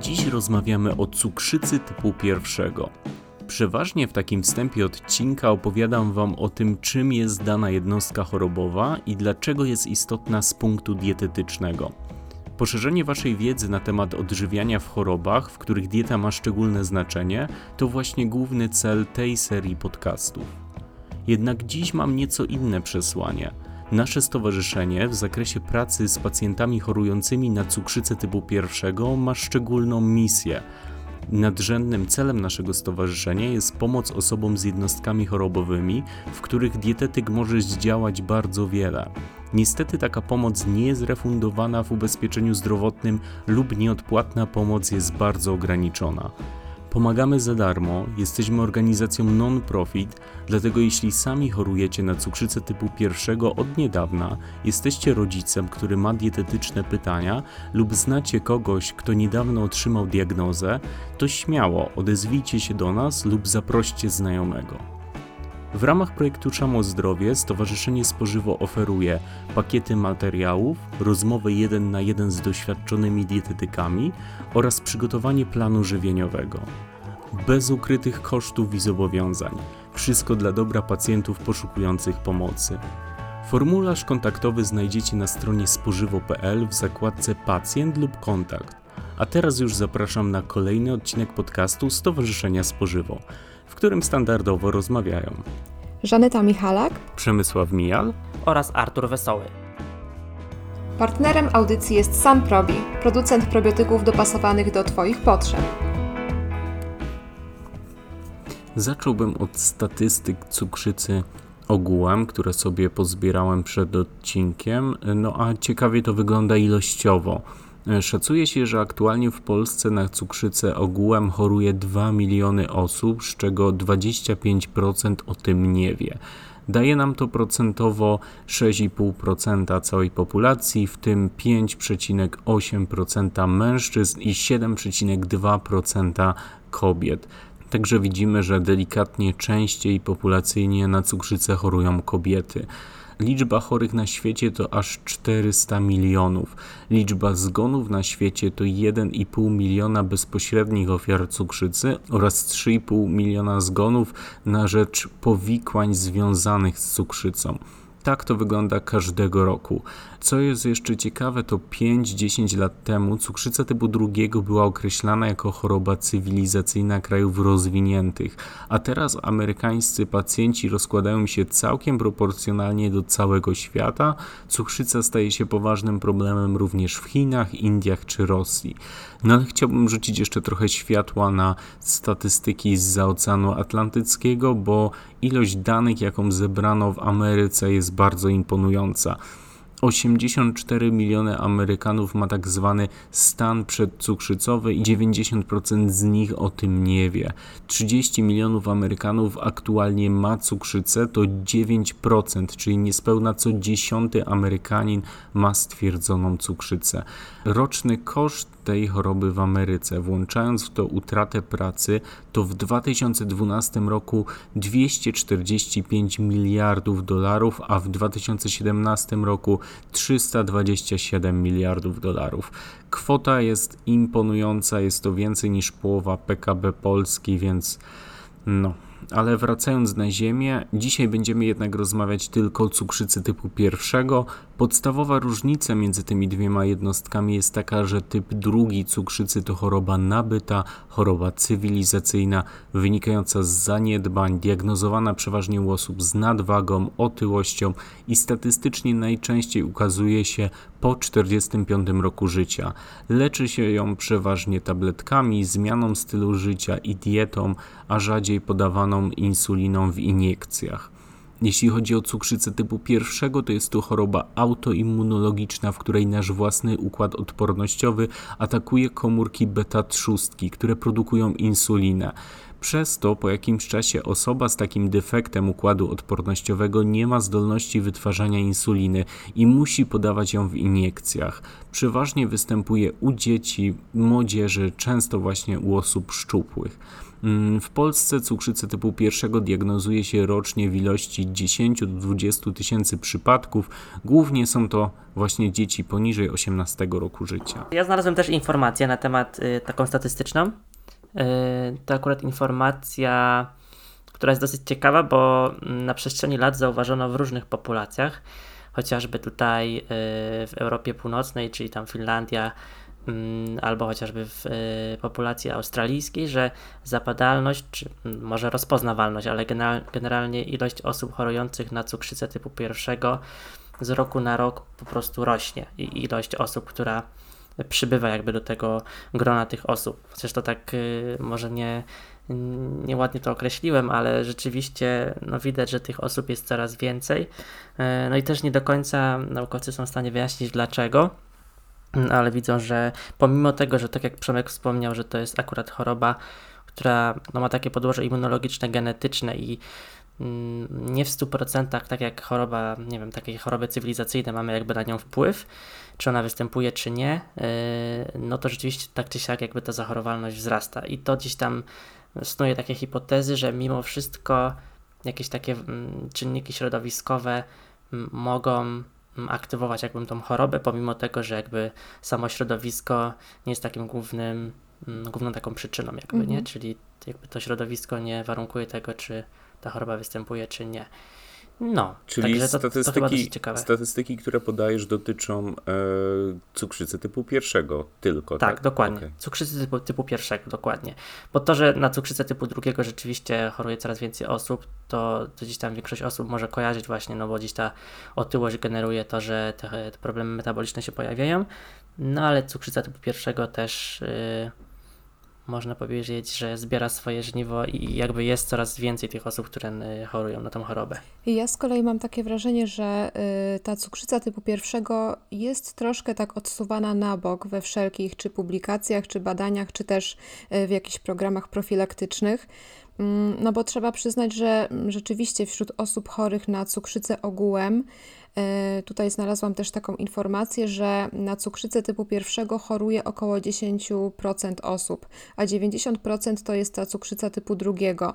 Dziś rozmawiamy o cukrzycy typu pierwszego. Przeważnie w takim wstępie odcinka opowiadam Wam o tym, czym jest dana jednostka chorobowa i dlaczego jest istotna z punktu dietetycznego. Poszerzenie Waszej wiedzy na temat odżywiania w chorobach, w których dieta ma szczególne znaczenie, to właśnie główny cel tej serii podcastów. Jednak dziś mam nieco inne przesłanie – Nasze stowarzyszenie w zakresie pracy z pacjentami chorującymi na cukrzycę typu pierwszego ma szczególną misję. Nadrzędnym celem naszego stowarzyszenia jest pomoc osobom z jednostkami chorobowymi, w których dietetyk może zdziałać bardzo wiele. Niestety taka pomoc nie jest refundowana w ubezpieczeniu zdrowotnym lub nieodpłatna pomoc jest bardzo ograniczona. Pomagamy za darmo, jesteśmy organizacją non-profit, dlatego jeśli sami chorujecie na cukrzycę typu pierwszego od niedawna, jesteście rodzicem, który ma dietetyczne pytania lub znacie kogoś, kto niedawno otrzymał diagnozę, to śmiało odezwijcie się do nas lub zaproście znajomego. W ramach projektu Czamo Zdrowie Stowarzyszenie Spożywo oferuje pakiety materiałów, rozmowy jeden na jeden z doświadczonymi dietetykami oraz przygotowanie planu żywieniowego. Bez ukrytych kosztów i zobowiązań. Wszystko dla dobra pacjentów poszukujących pomocy. Formularz kontaktowy znajdziecie na stronie spożywo.pl w zakładce Pacjent lub Kontakt. A teraz już zapraszam na kolejny odcinek podcastu Stowarzyszenia Spożywo w którym standardowo rozmawiają Żaneta Michalak, Przemysław Mijal oraz Artur Wesoły. Partnerem audycji jest Sanprobi, producent probiotyków dopasowanych do Twoich potrzeb. Zacząłbym od statystyk cukrzycy ogółem, które sobie pozbierałem przed odcinkiem. No a ciekawie to wygląda ilościowo. Szacuje się, że aktualnie w Polsce na cukrzycę ogółem choruje 2 miliony osób, z czego 25% o tym nie wie. Daje nam to procentowo 6,5% całej populacji, w tym 5,8% mężczyzn i 7,2% kobiet. Także widzimy, że delikatnie częściej populacyjnie na cukrzycę chorują kobiety. Liczba chorych na świecie to aż 400 milionów. Liczba zgonów na świecie to 1,5 miliona bezpośrednich ofiar cukrzycy oraz 3,5 miliona zgonów na rzecz powikłań związanych z cukrzycą. Tak to wygląda każdego roku. Co jest jeszcze ciekawe, to 5-10 lat temu cukrzyca typu drugiego była określana jako choroba cywilizacyjna krajów rozwiniętych, a teraz amerykańscy pacjenci rozkładają się całkiem proporcjonalnie do całego świata. Cukrzyca staje się poważnym problemem również w Chinach, Indiach czy Rosji. No ale chciałbym rzucić jeszcze trochę światła na statystyki z Oceanu Atlantyckiego, bo ilość danych, jaką zebrano w Ameryce, jest bardzo imponująca. 84 miliony Amerykanów ma tak zwany stan przedcukrzycowy i 90% z nich o tym nie wie. 30 milionów Amerykanów aktualnie ma cukrzycę, to 9%, czyli niespełna co dziesiąty Amerykanin ma stwierdzoną cukrzycę. Roczny koszt tej choroby w Ameryce, włączając w to utratę pracy, to w 2012 roku 245 miliardów dolarów, a w 2017 roku 327 miliardów dolarów. Kwota jest imponująca, jest to więcej niż połowa PKB Polski, więc no, ale wracając na Ziemię, dzisiaj będziemy jednak rozmawiać tylko o cukrzycy typu pierwszego. Podstawowa różnica między tymi dwiema jednostkami jest taka, że typ drugi cukrzycy to choroba nabyta, choroba cywilizacyjna, wynikająca z zaniedbań, diagnozowana przeważnie u osób z nadwagą, otyłością i statystycznie najczęściej ukazuje się po 45 roku życia. Leczy się ją przeważnie tabletkami, zmianą stylu życia i dietą, a rzadziej podawaną insuliną w iniekcjach. Jeśli chodzi o cukrzycę typu pierwszego, to jest to choroba autoimmunologiczna, w której nasz własny układ odpornościowy atakuje komórki beta trzustki, które produkują insulinę. Przez to po jakimś czasie osoba z takim defektem układu odpornościowego nie ma zdolności wytwarzania insuliny i musi podawać ją w iniekcjach. Przeważnie występuje u dzieci, młodzieży, często właśnie u osób szczupłych. Mm, w Polsce cukrzycę typu pierwszego diagnozuje się rocznie w ilości 10 do 20 tysięcy przypadków. Głównie są to właśnie dzieci poniżej 18 roku życia. Ja znalazłem też informację na temat y, taką statystyczną. Y, to akurat informacja, która jest dosyć ciekawa, bo na przestrzeni lat zauważono w różnych populacjach, chociażby tutaj y, w Europie Północnej, czyli tam Finlandia, Mm, albo chociażby w y, populacji australijskiej, że zapadalność, czy może rozpoznawalność, ale generalnie ilość osób chorujących na cukrzycę typu pierwszego z roku na rok po prostu rośnie i ilość osób, która przybywa jakby do tego grona tych osób. Chociaż to tak y, może nie, nieładnie to określiłem, ale rzeczywiście no, widać, że tych osób jest coraz więcej. Y, no i też nie do końca naukowcy są w stanie wyjaśnić dlaczego. Mm, ale widzą, że pomimo tego, że tak jak Przemek wspomniał, że to jest akurat choroba, która no, ma takie podłoże immunologiczne, genetyczne i mm, nie w 100% tak jak choroba, nie wiem, takiej choroby cywilizacyjne mamy jakby na nią wpływ, czy ona występuje, czy nie, yy, no to rzeczywiście tak czy siak jakby ta zachorowalność wzrasta i to gdzieś tam snuje takie hipotezy, że mimo wszystko jakieś takie mm, czynniki środowiskowe mogą aktywować jakbym tą chorobę, pomimo tego, że jakby samo środowisko nie jest takim głównym, główną taką przyczyną jakby, mhm. nie? Czyli jakby to środowisko nie warunkuje tego, czy ta choroba występuje, czy nie. No, czyli to, statystyki, to statystyki, które podajesz, dotyczą e, cukrzycy typu pierwszego tylko. Tak, tak? dokładnie. Okay. Cukrzycy typu, typu pierwszego, dokładnie. Bo to, że na cukrzycę typu drugiego rzeczywiście choruje coraz więcej osób, to, to gdzieś tam większość osób może kojarzyć właśnie, no bo gdzieś ta otyłość generuje to, że te, te problemy metaboliczne się pojawiają. No ale cukrzyca typu pierwszego też. Yy, można powiedzieć, że zbiera swoje żniwo i jakby jest coraz więcej tych osób, które y, chorują na tą chorobę. Ja z kolei mam takie wrażenie, że y, ta cukrzyca typu pierwszego jest troszkę tak odsuwana na bok we wszelkich czy publikacjach, czy badaniach, czy też y, w jakichś programach profilaktycznych. Mm, no bo trzeba przyznać, że rzeczywiście wśród osób chorych na cukrzycę ogółem tutaj znalazłam też taką informację, że na cukrzycę typu pierwszego choruje około 10% osób, a 90% to jest ta cukrzyca typu drugiego.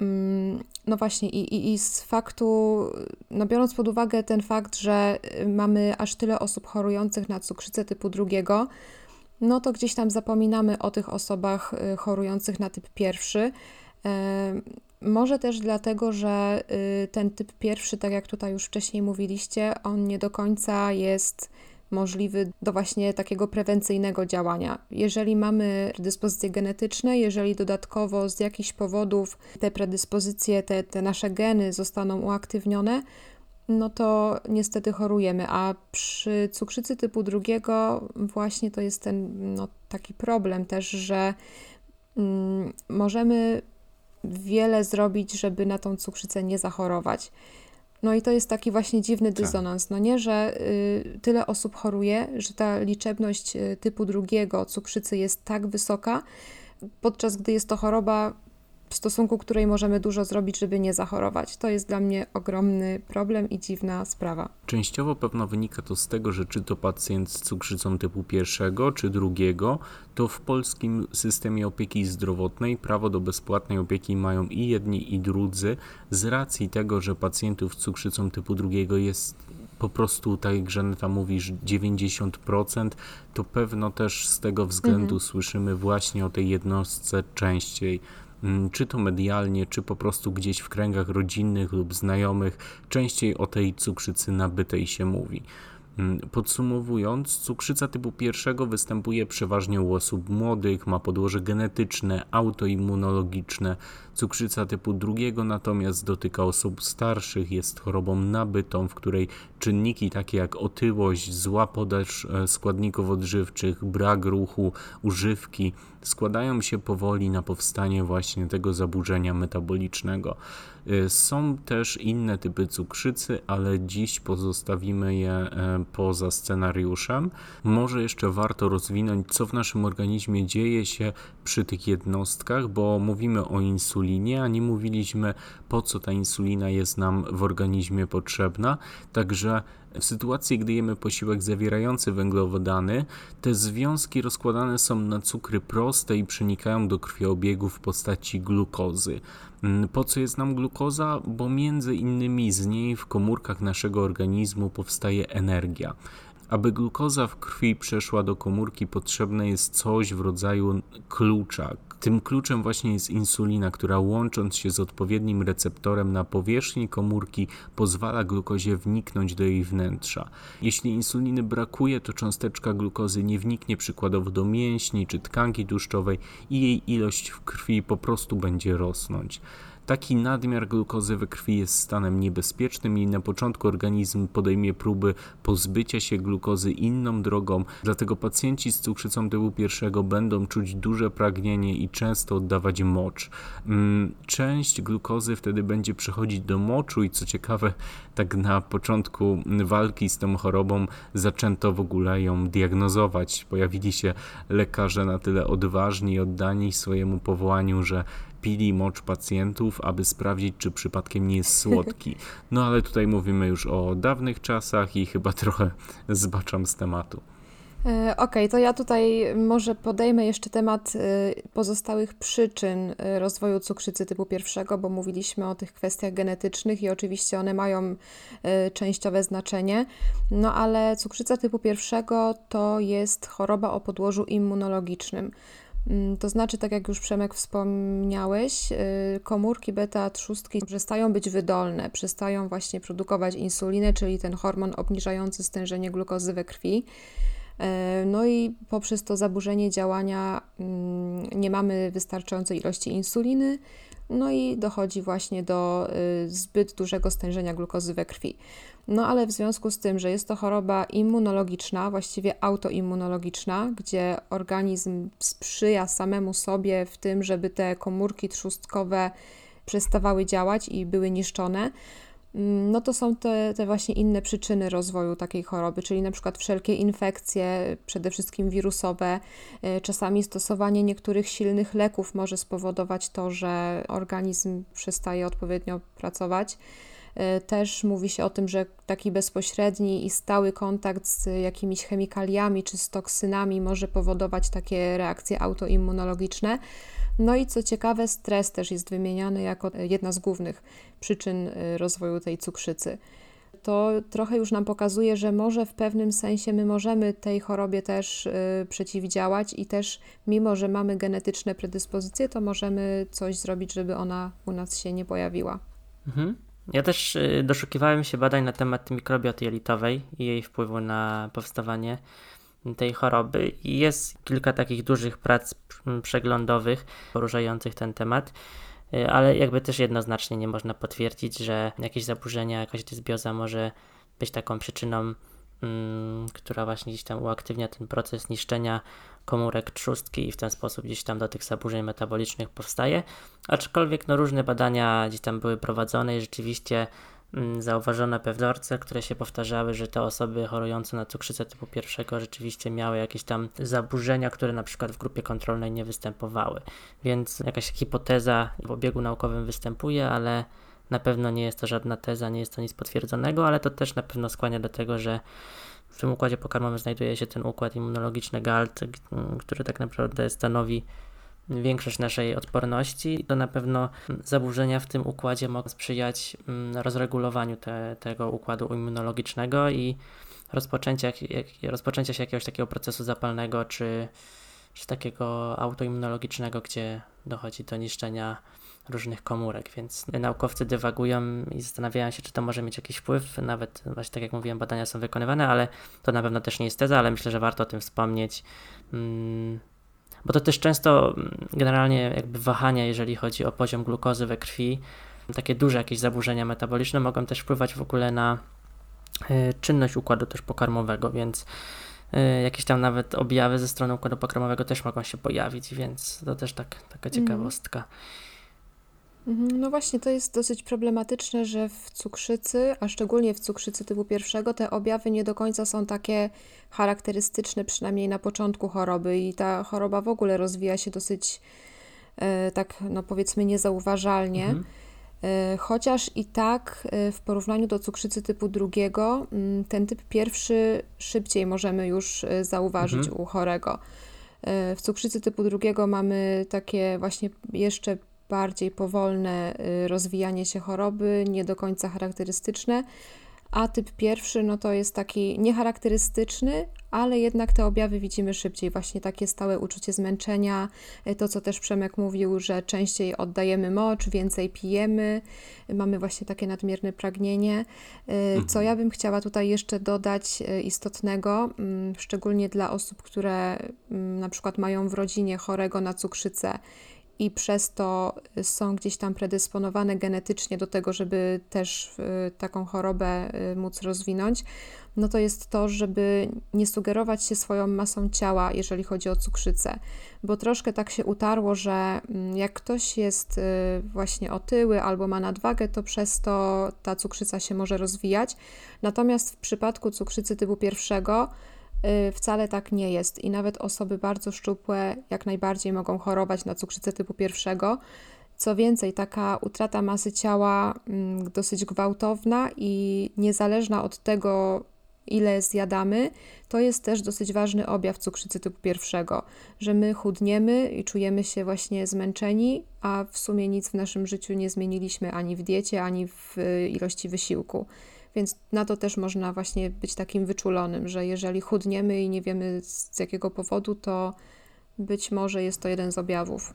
Mm, no właśnie, i, i, i z faktu, no biorąc pod uwagę ten fakt, że mamy aż tyle osób chorujących na cukrzycę typu drugiego, no to gdzieś tam zapominamy o tych osobach y, chorujących na typ pierwszy. Może też dlatego, że y, ten typ pierwszy, tak jak tutaj już wcześniej mówiliście, on nie do końca jest możliwy do właśnie takiego prewencyjnego działania. Jeżeli mamy predyspozycje genetyczne, jeżeli dodatkowo z jakichś powodów te predyspozycje, te, te nasze geny zostaną uaktywnione, no to niestety chorujemy. A przy cukrzycy typu drugiego właśnie to jest ten no, taki problem też, że mm, możemy wiele zrobić, żeby na tą cukrzycę nie zachorować. No i to jest taki właśnie dziwny tak. dysonans, no nie, że y, tyle osób choruje, że ta liczebność y, typu drugiego cukrzycy jest tak wysoka, podczas gdy jest to choroba, w stosunku której możemy dużo zrobić, żeby nie zachorować. To jest dla mnie ogromny problem i dziwna sprawa. Częściowo pewno wynika to z tego, że czy to pacjent z cukrzycą typu pierwszego czy drugiego, to w polskim systemie opieki zdrowotnej prawo do bezpłatnej opieki mają i jedni i drudzy z racji tego, że pacjentów z cukrzycą typu drugiego jest po prostu, tak jak Żaneta mówisz, 90%, to pewno też z tego względu mhm. słyszymy właśnie o tej jednostce częściej. Mm, czy to medialnie, czy po prostu gdzieś w kręgach rodzinnych lub znajomych, częściej o tej cukrzycy nabytej się mówi. Mm, podsumowując, cukrzyca typu pierwszego występuje przeważnie u osób młodych, ma podłoże genetyczne, autoimmunologiczne. Cukrzyca typu drugiego natomiast dotyka osób starszych, jest chorobą nabytą, w której czynniki takie jak otyłość, zła podaż e, składników odżywczych, brak ruchu, używki składają się powoli na powstanie właśnie tego zaburzenia metabolicznego. E, są też inne typy cukrzycy, ale dziś pozostawimy je e, poza scenariuszem. Może jeszcze warto rozwinąć, co w naszym organizmie dzieje się przy tych jednostkach, bo mówimy o insulinie, a nie mówiliśmy po co ta insulina jest nam w organizmie potrzebna. Także w sytuacji, gdy jemy posiłek zawierający węglowodany, te związki rozkładane są na cukry proste i przenikają do krwiobiegu w postaci glukozy. Mm, po co jest nam glukoza? Bo między innymi z niej w komórkach naszego organizmu powstaje energia. Aby glukoza w krwi przeszła do komórki, potrzebne jest coś w rodzaju klucza. Tym kluczem właśnie jest insulina, która łącząc się z odpowiednim receptorem na powierzchni komórki pozwala glukozie wniknąć do jej wnętrza. Jeśli insuliny brakuje, to cząsteczka glukozy nie wniknie przykładowo do mięśni czy tkanki tłuszczowej i jej ilość w krwi po prostu będzie rosnąć. Taki nadmiar glukozy we krwi jest stanem niebezpiecznym i na początku organizm podejmie próby pozbycia się glukozy inną drogą, dlatego pacjenci z cukrzycą typu pierwszego będą czuć duże pragnienie i często oddawać mocz. Mm, część glukozy wtedy będzie przechodzić do moczu i co ciekawe, tak na początku walki z tą chorobą zaczęto w ogóle ją diagnozować. Pojawili się lekarze na tyle odważni i oddani swojemu powołaniu, że pili mocz pacjentów, aby sprawdzić, czy przypadkiem nie jest słodki. No ale tutaj mówimy już o dawnych czasach i chyba trochę zbaczam z tematu. E, okej, okay, to ja tutaj może podejmę jeszcze temat e, pozostałych przyczyn e, rozwoju cukrzycy typu pierwszego, bo mówiliśmy o tych kwestiach genetycznych i oczywiście one mają częściowe znaczenie. No ale cukrzyca typu pierwszego to jest choroba o podłożu immunologicznym. Mm, to znaczy, tak jak już Przemek wspomniałeś, y, komórki beta trzustki przestają być wydolne, przestają właśnie produkować insulinę, czyli ten hormon obniżający stężenie glukozy we krwi. Y, no i poprzez to zaburzenie działania mm, nie mamy wystarczającej ilości insuliny, no i dochodzi właśnie do y, zbyt dużego stężenia glukozy we krwi. No ale w związku z tym, że jest to choroba immunologiczna, właściwie autoimmunologiczna, gdzie organizm sprzyja samemu sobie w tym, żeby te komórki trzustkowe przestawały działać i były niszczone, mm, no to są te, te właśnie inne przyczyny rozwoju takiej choroby, czyli na przykład wszelkie infekcje, przede wszystkim wirusowe. Y, czasami stosowanie niektórych silnych leków może spowodować to, że organizm przestaje odpowiednio pracować. E, też mówi się o tym, że taki bezpośredni i stały kontakt z jakimiś chemikaliami czy z toksynami może powodować takie reakcje autoimmunologiczne. No i co ciekawe, stres też jest wymieniany jako jedna z głównych przyczyn e, rozwoju tej cukrzycy. To trochę już nam pokazuje, że może w pewnym sensie my możemy tej chorobie też y, przeciwdziałać i też, mimo że mamy genetyczne predyspozycje, to możemy coś zrobić, żeby ona u nas się nie pojawiła. Mhm. Ja też y, doszukiwałem się badań na temat mikrobioty jelitowej i jej wpływu na powstawanie tej choroby. I jest kilka takich dużych prac przeglądowych poruszających ten temat, y, ale jakby też jednoznacznie nie można potwierdzić, że jakieś zaburzenia, jakaś dysbioza może być taką przyczyną Mm, która właśnie gdzieś tam uaktywnia ten proces niszczenia komórek trzustki i w ten sposób gdzieś tam do tych zaburzeń metabolicznych powstaje. Aczkolwiek no, różne badania gdzieś tam były prowadzone i rzeczywiście mm, zauważono pewne wzorce, które się powtarzały, że te osoby chorujące na cukrzycę typu pierwszego rzeczywiście miały jakieś tam zaburzenia, które na przykład w grupie kontrolnej nie występowały. Więc jakaś hipoteza w obiegu naukowym występuje, ale na pewno nie jest to żadna teza, nie jest to nic potwierdzonego, ale to też na pewno skłania do tego, że w tym układzie pokarmowym znajduje się ten układ immunologiczny GALT, który tak naprawdę stanowi większość naszej odporności. To na pewno zaburzenia w tym układzie mogą sprzyjać mm, rozregulowaniu te, tego układu immunologicznego i rozpoczęcia, rozpoczęcia się jakiegoś takiego procesu zapalnego czy, czy takiego autoimmunologicznego, gdzie dochodzi do niszczenia różnych komórek, więc naukowcy dywagują i zastanawiają się, czy to może mieć jakiś wpływ. Nawet, właśnie tak jak mówiłem, badania są wykonywane, ale to na pewno też nie jest teza, ale myślę, że warto o tym wspomnieć. Mm, bo to też często mm, generalnie jakby wahania, jeżeli chodzi o poziom glukozy we krwi, takie duże jakieś zaburzenia metaboliczne mogą też wpływać w ogóle na y, czynność układu też pokarmowego, więc y, jakieś tam nawet objawy ze strony układu pokarmowego też mogą się pojawić, więc to też tak, taka ciekawostka. Mhm, No właśnie, to jest dosyć problematyczne, że w cukrzycy, a szczególnie w cukrzycy typu pierwszego, te objawy nie do końca są takie charakterystyczne, przynajmniej na początku choroby, i ta choroba w ogóle rozwija się dosyć, e, tak, no powiedzmy, niezauważalnie. Mhm. E, Chociaż i tak e, w porównaniu do cukrzycy typu drugiego, mm, ten typ pierwszy szybciej możemy już e, zauważyć Mhm. u chorego. W cukrzycy typu drugiego mamy takie właśnie jeszcze bardziej powolne y, rozwijanie się choroby, nie do końca charakterystyczne, a typ pierwszy no to jest taki niecharakterystyczny, ale jednak te objawy widzimy szybciej. Właśnie takie stałe uczucie zmęczenia, y, to co też Przemek mówił, że częściej oddajemy mocz, więcej pijemy, y, mamy właśnie takie nadmierne pragnienie. Co ja bym chciała tutaj jeszcze dodać istotnego, mm, szczególnie dla osób, które mm, na przykład mają w rodzinie chorego na cukrzycę i przez to są gdzieś tam predysponowane genetycznie do tego, żeby też y, taką chorobę y, móc rozwinąć, no to jest to, żeby nie sugerować się swoją masą ciała, jeżeli chodzi o cukrzycę, bo troszkę tak się utarło, że mm, jak ktoś jest y, właśnie otyły albo ma nadwagę, to przez to ta cukrzyca się może rozwijać. Natomiast w przypadku cukrzycy typu pierwszego, Wcale tak nie jest i nawet osoby bardzo szczupłe jak najbardziej mogą chorować na cukrzycę typu pierwszego. Co więcej, taka utrata masy ciała mm, dosyć gwałtowna i niezależna od tego, ile zjadamy, to jest też dosyć ważny objaw cukrzycy typu pierwszego, że my chudniemy i czujemy się właśnie zmęczeni, a w sumie nic w naszym życiu nie zmieniliśmy ani w diecie, ani w y, ilości wysiłku. Więc na to też można właśnie być takim wyczulonym, że jeżeli chudniemy i nie wiemy z jakiego powodu, to być może jest to jeden z objawów.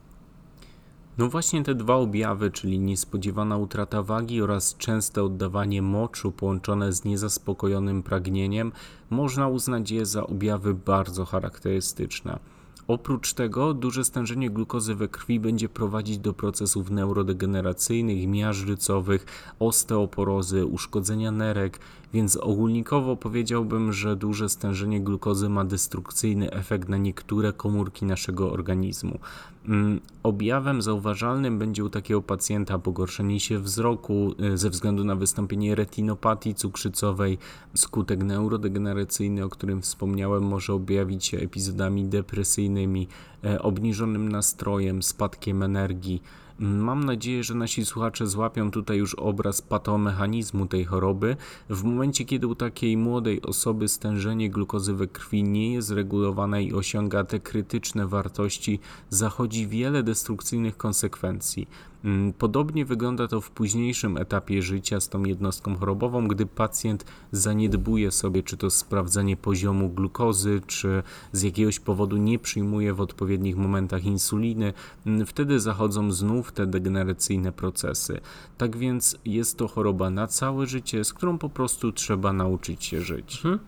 No właśnie te dwa objawy, czyli niespodziewana utrata wagi oraz częste oddawanie moczu połączone z niezaspokojonym pragnieniem, można uznać je za objawy bardzo charakterystyczne. Oprócz tego duże stężenie glukozy we krwi będzie prowadzić do procesów neurodegeneracyjnych, miażdżycowych, osteoporozy, uszkodzenia nerek, więc ogólnikowo powiedziałbym, że duże stężenie glukozy ma destrukcyjny efekt na niektóre komórki naszego organizmu. Mm, Objawem zauważalnym będzie u takiego pacjenta pogorszenie się wzroku y, ze względu na wystąpienie retinopatii cukrzycowej. Skutek neurodegeneracyjny, o którym wspomniałem, może objawić się epizodami depresyjnymi, e, obniżonym nastrojem, spadkiem energii. Mam nadzieję, że nasi słuchacze złapią tutaj już obraz patomechanizmu tej choroby. W momencie, kiedy u takiej młodej osoby stężenie glukozy we krwi nie jest regulowane i osiąga te krytyczne wartości, zachodzi wiele destrukcyjnych konsekwencji. Mm, Podobnie wygląda to w późniejszym etapie życia z tą jednostką chorobową, gdy pacjent zaniedbuje sobie czy to sprawdzenie poziomu glukozy, czy z jakiegoś powodu nie przyjmuje w odpowiednich momentach insuliny. Mm, Wtedy zachodzą znów te degeneracyjne procesy. Tak więc jest to choroba na całe życie, z którą po prostu trzeba nauczyć się żyć. Mhm.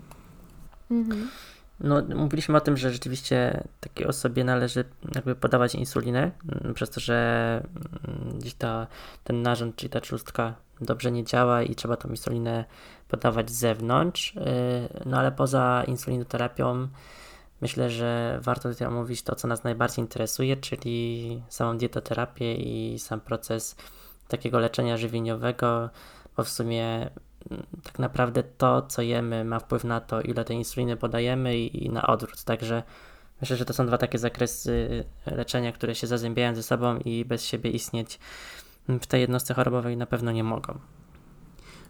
Mhm. No, mówiliśmy o tym, że rzeczywiście takiej osobie należy jakby podawać insulinę, mm, przez to, że mm, gdzieś ta, ten narząd, czyli ta trzustka dobrze nie działa i trzeba tą insulinę podawać z zewnątrz. Yy, No ale poza insulinoterapią myślę, że warto tutaj omówić to, co nas najbardziej interesuje, czyli samą dietoterapię i sam proces takiego leczenia żywieniowego, bo w sumie tak naprawdę to, co jemy, ma wpływ na to, ile tej insuliny podajemy i, i na odwrót. Także myślę, że to są dwa takie zakresy leczenia, które się zazębiają ze sobą i bez siebie istnieć w tej jednostce chorobowej na pewno nie mogą.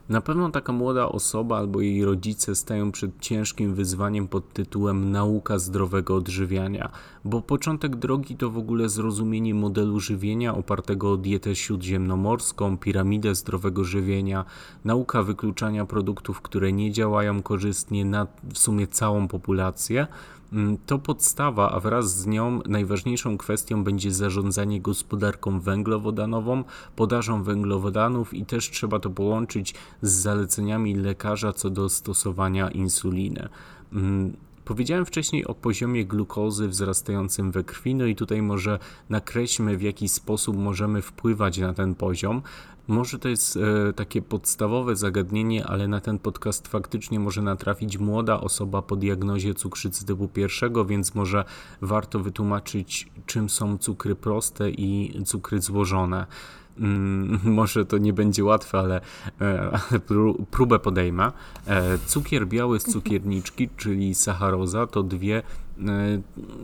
Na pewno taka młoda osoba albo jej rodzice stają przed ciężkim wyzwaniem pod tytułem nauka zdrowego odżywiania, bo początek drogi to w ogóle zrozumienie modelu żywienia opartego o dietę śródziemnomorską, piramidę zdrowego żywienia, nauka wykluczania produktów, które nie działają korzystnie na w sumie całą populację. Mm, To podstawa, a wraz z nią najważniejszą kwestią będzie zarządzanie gospodarką węglowodanową, podażą węglowodanów i też trzeba to połączyć z zaleceniami lekarza co do stosowania insuliny. Mm, Powiedziałem wcześniej o poziomie glukozy wzrastającym we krwi, no i tutaj może nakreślmy w jaki sposób możemy wpływać na ten poziom. Może to jest e, takie podstawowe zagadnienie, ale na ten podcast faktycznie może natrafić młoda osoba po diagnozie cukrzycy typu pierwszego, więc może warto wytłumaczyć, czym są cukry proste i cukry złożone. Mm, może to nie będzie łatwe, ale, e, próbę podejmę. E, cukier biały z cukierniczki, czyli sacharoza, to dwie,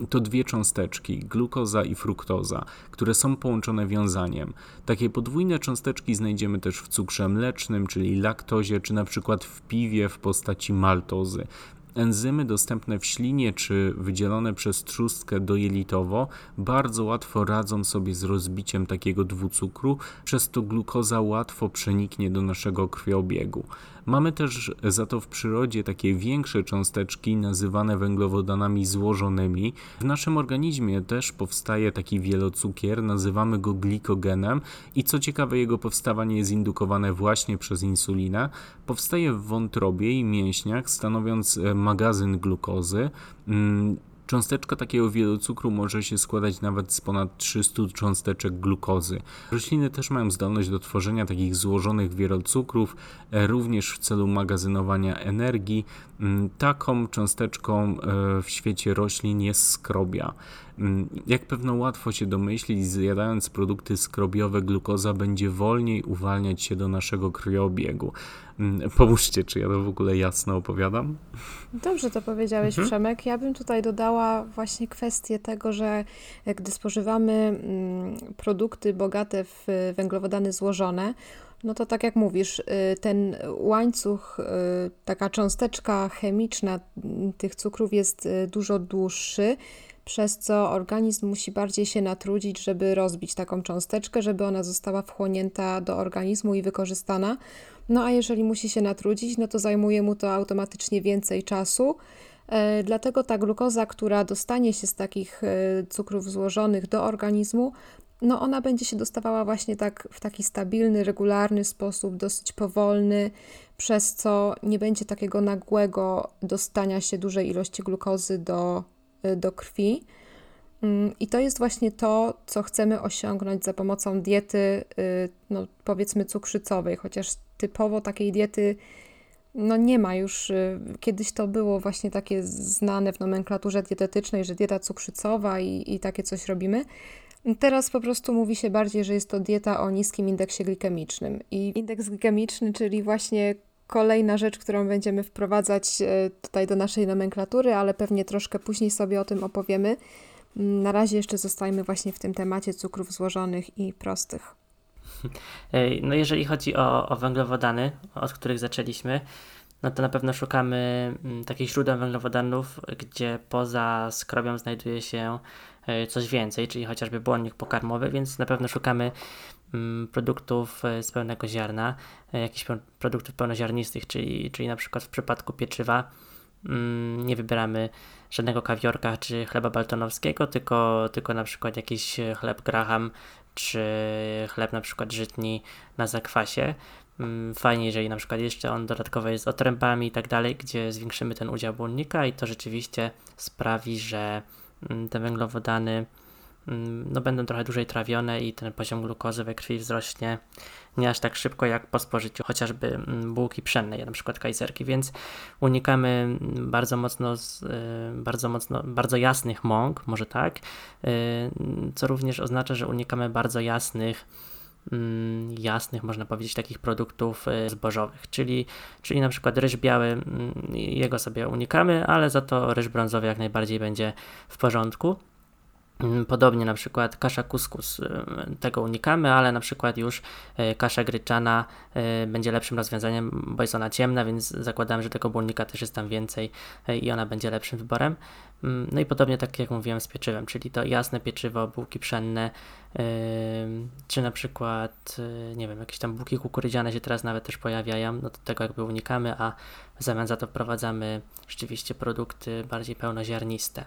to dwie cząsteczki, glukoza i fruktoza, które są połączone wiązaniem. Takie podwójne cząsteczki znajdziemy też w cukrze mlecznym, czyli laktozie, czy na przykład w piwie w postaci maltozy. Enzymy dostępne w ślinie czy wydzielone przez trzustkę dojelitowo bardzo łatwo radzą sobie z rozbiciem takiego dwucukru, przez to glukoza łatwo przeniknie do naszego krwiobiegu. Mamy też za to w przyrodzie takie większe cząsteczki nazywane węglowodanami złożonymi. W naszym organizmie też powstaje taki wielocukier, nazywamy go glikogenem i co ciekawe jego powstawanie jest indukowane właśnie przez insulinę. Powstaje w wątrobie i mięśniach, stanowiąc e, magazyn glukozy. Cząsteczka takiego wielocukru może się składać nawet z ponad 300 cząsteczek glukozy. Rośliny też mają zdolność do tworzenia takich złożonych wielocukrów, e, również w celu magazynowania energii. Mm, taką cząsteczką e, w świecie roślin jest skrobia. Mm, jak pewno łatwo się domyślić, zjadając produkty skrobiowe, glukoza będzie wolniej uwalniać się do naszego krwiobiegu. Mm, pomóżcie, czy ja to w ogóle jasno opowiadam? Dobrze to powiedziałeś, mhm. Przemek. Ja bym tutaj dodała właśnie kwestię tego, że gdy spożywamy produkty bogate w węglowodany złożone, no to tak jak mówisz, y, ten łańcuch, y, taka cząsteczka chemiczna tych cukrów jest y, dużo dłuższy przez co organizm musi bardziej się natrudzić, żeby rozbić taką cząsteczkę, żeby ona została wchłonięta do organizmu i wykorzystana. No a jeżeli musi się natrudzić, no to zajmuje mu to automatycznie więcej czasu. E, dlatego ta glukoza, która dostanie się z takich cukrów złożonych do organizmu, no ona będzie się dostawała właśnie tak w taki stabilny, regularny sposób, dosyć powolny, przez co nie będzie takiego nagłego dostania się dużej ilości glukozy do Y, do krwi. Mm, I to jest właśnie to, co chcemy osiągnąć za pomocą diety, y, no powiedzmy cukrzycowej, chociaż typowo takiej diety no nie ma już. Y, kiedyś to było właśnie takie znane w nomenklaturze dietetycznej, że dieta cukrzycowa i, i takie coś robimy. Teraz po prostu mówi się bardziej, że jest to dieta o niskim indeksie glikemicznym. I indeks glikemiczny, czyli właśnie kolejna rzecz, którą będziemy wprowadzać e, tutaj do naszej nomenklatury, ale pewnie troszkę później sobie o tym opowiemy. Mm, na razie jeszcze zostajmy właśnie w tym temacie cukrów złożonych i prostych. No jeżeli chodzi o, o węglowodany, od których zaczęliśmy, no to na pewno szukamy mm, takich źródeł węglowodanów, gdzie poza skrobią znajduje się coś więcej, czyli chociażby błonnik pokarmowy, więc na pewno szukamy Mm, produktów e, z pełnego ziarna, e, jakichś produktów pełnoziarnistych, czyli, czyli na przykład w przypadku pieczywa mm, nie wybieramy żadnego kawiorka czy chleba baltonowskiego, tylko, tylko na przykład jakiś chleb graham czy chleb na przykład żytni na zakwasie. Mm, fajnie, jeżeli na przykład jeszcze on dodatkowo jest z otrębami i tak dalej, gdzie zwiększymy ten udział błonnika i to rzeczywiście sprawi, że te węglowodany Mm, no, będą trochę dłużej trawione i ten poziom glukozy we krwi wzrośnie nie aż tak szybko jak po spożyciu chociażby mm, bułki pszennej, na przykład kajzerki, więc unikamy mm, bardzo mocno, y, bardzo mocno, bardzo jasnych mąk, może tak, y, co również oznacza, że unikamy bardzo jasnych jasnych, można powiedzieć, takich produktów y, zbożowych, czyli, czyli na przykład ryż biały, jego sobie unikamy, ale za to ryż brązowy jak najbardziej będzie w porządku. Mm, podobnie na przykład kasza kuskus, y, tego unikamy, ale na przykład już y, kasza gryczana y, będzie lepszym rozwiązaniem, bo jest ona ciemna, więc zakładam, że tego błonnika też jest tam więcej i ona będzie lepszym wyborem. Mm, no i podobnie tak jak mówiłem z pieczywem, czyli to jasne pieczywo, bułki pszenne, czy na przykład, nie wiem, jakieś tam bułki kukurydziane się teraz nawet też pojawiają, no to tego jakby unikamy, a w zamian za to wprowadzamy rzeczywiście produkty bardziej pełnoziarniste.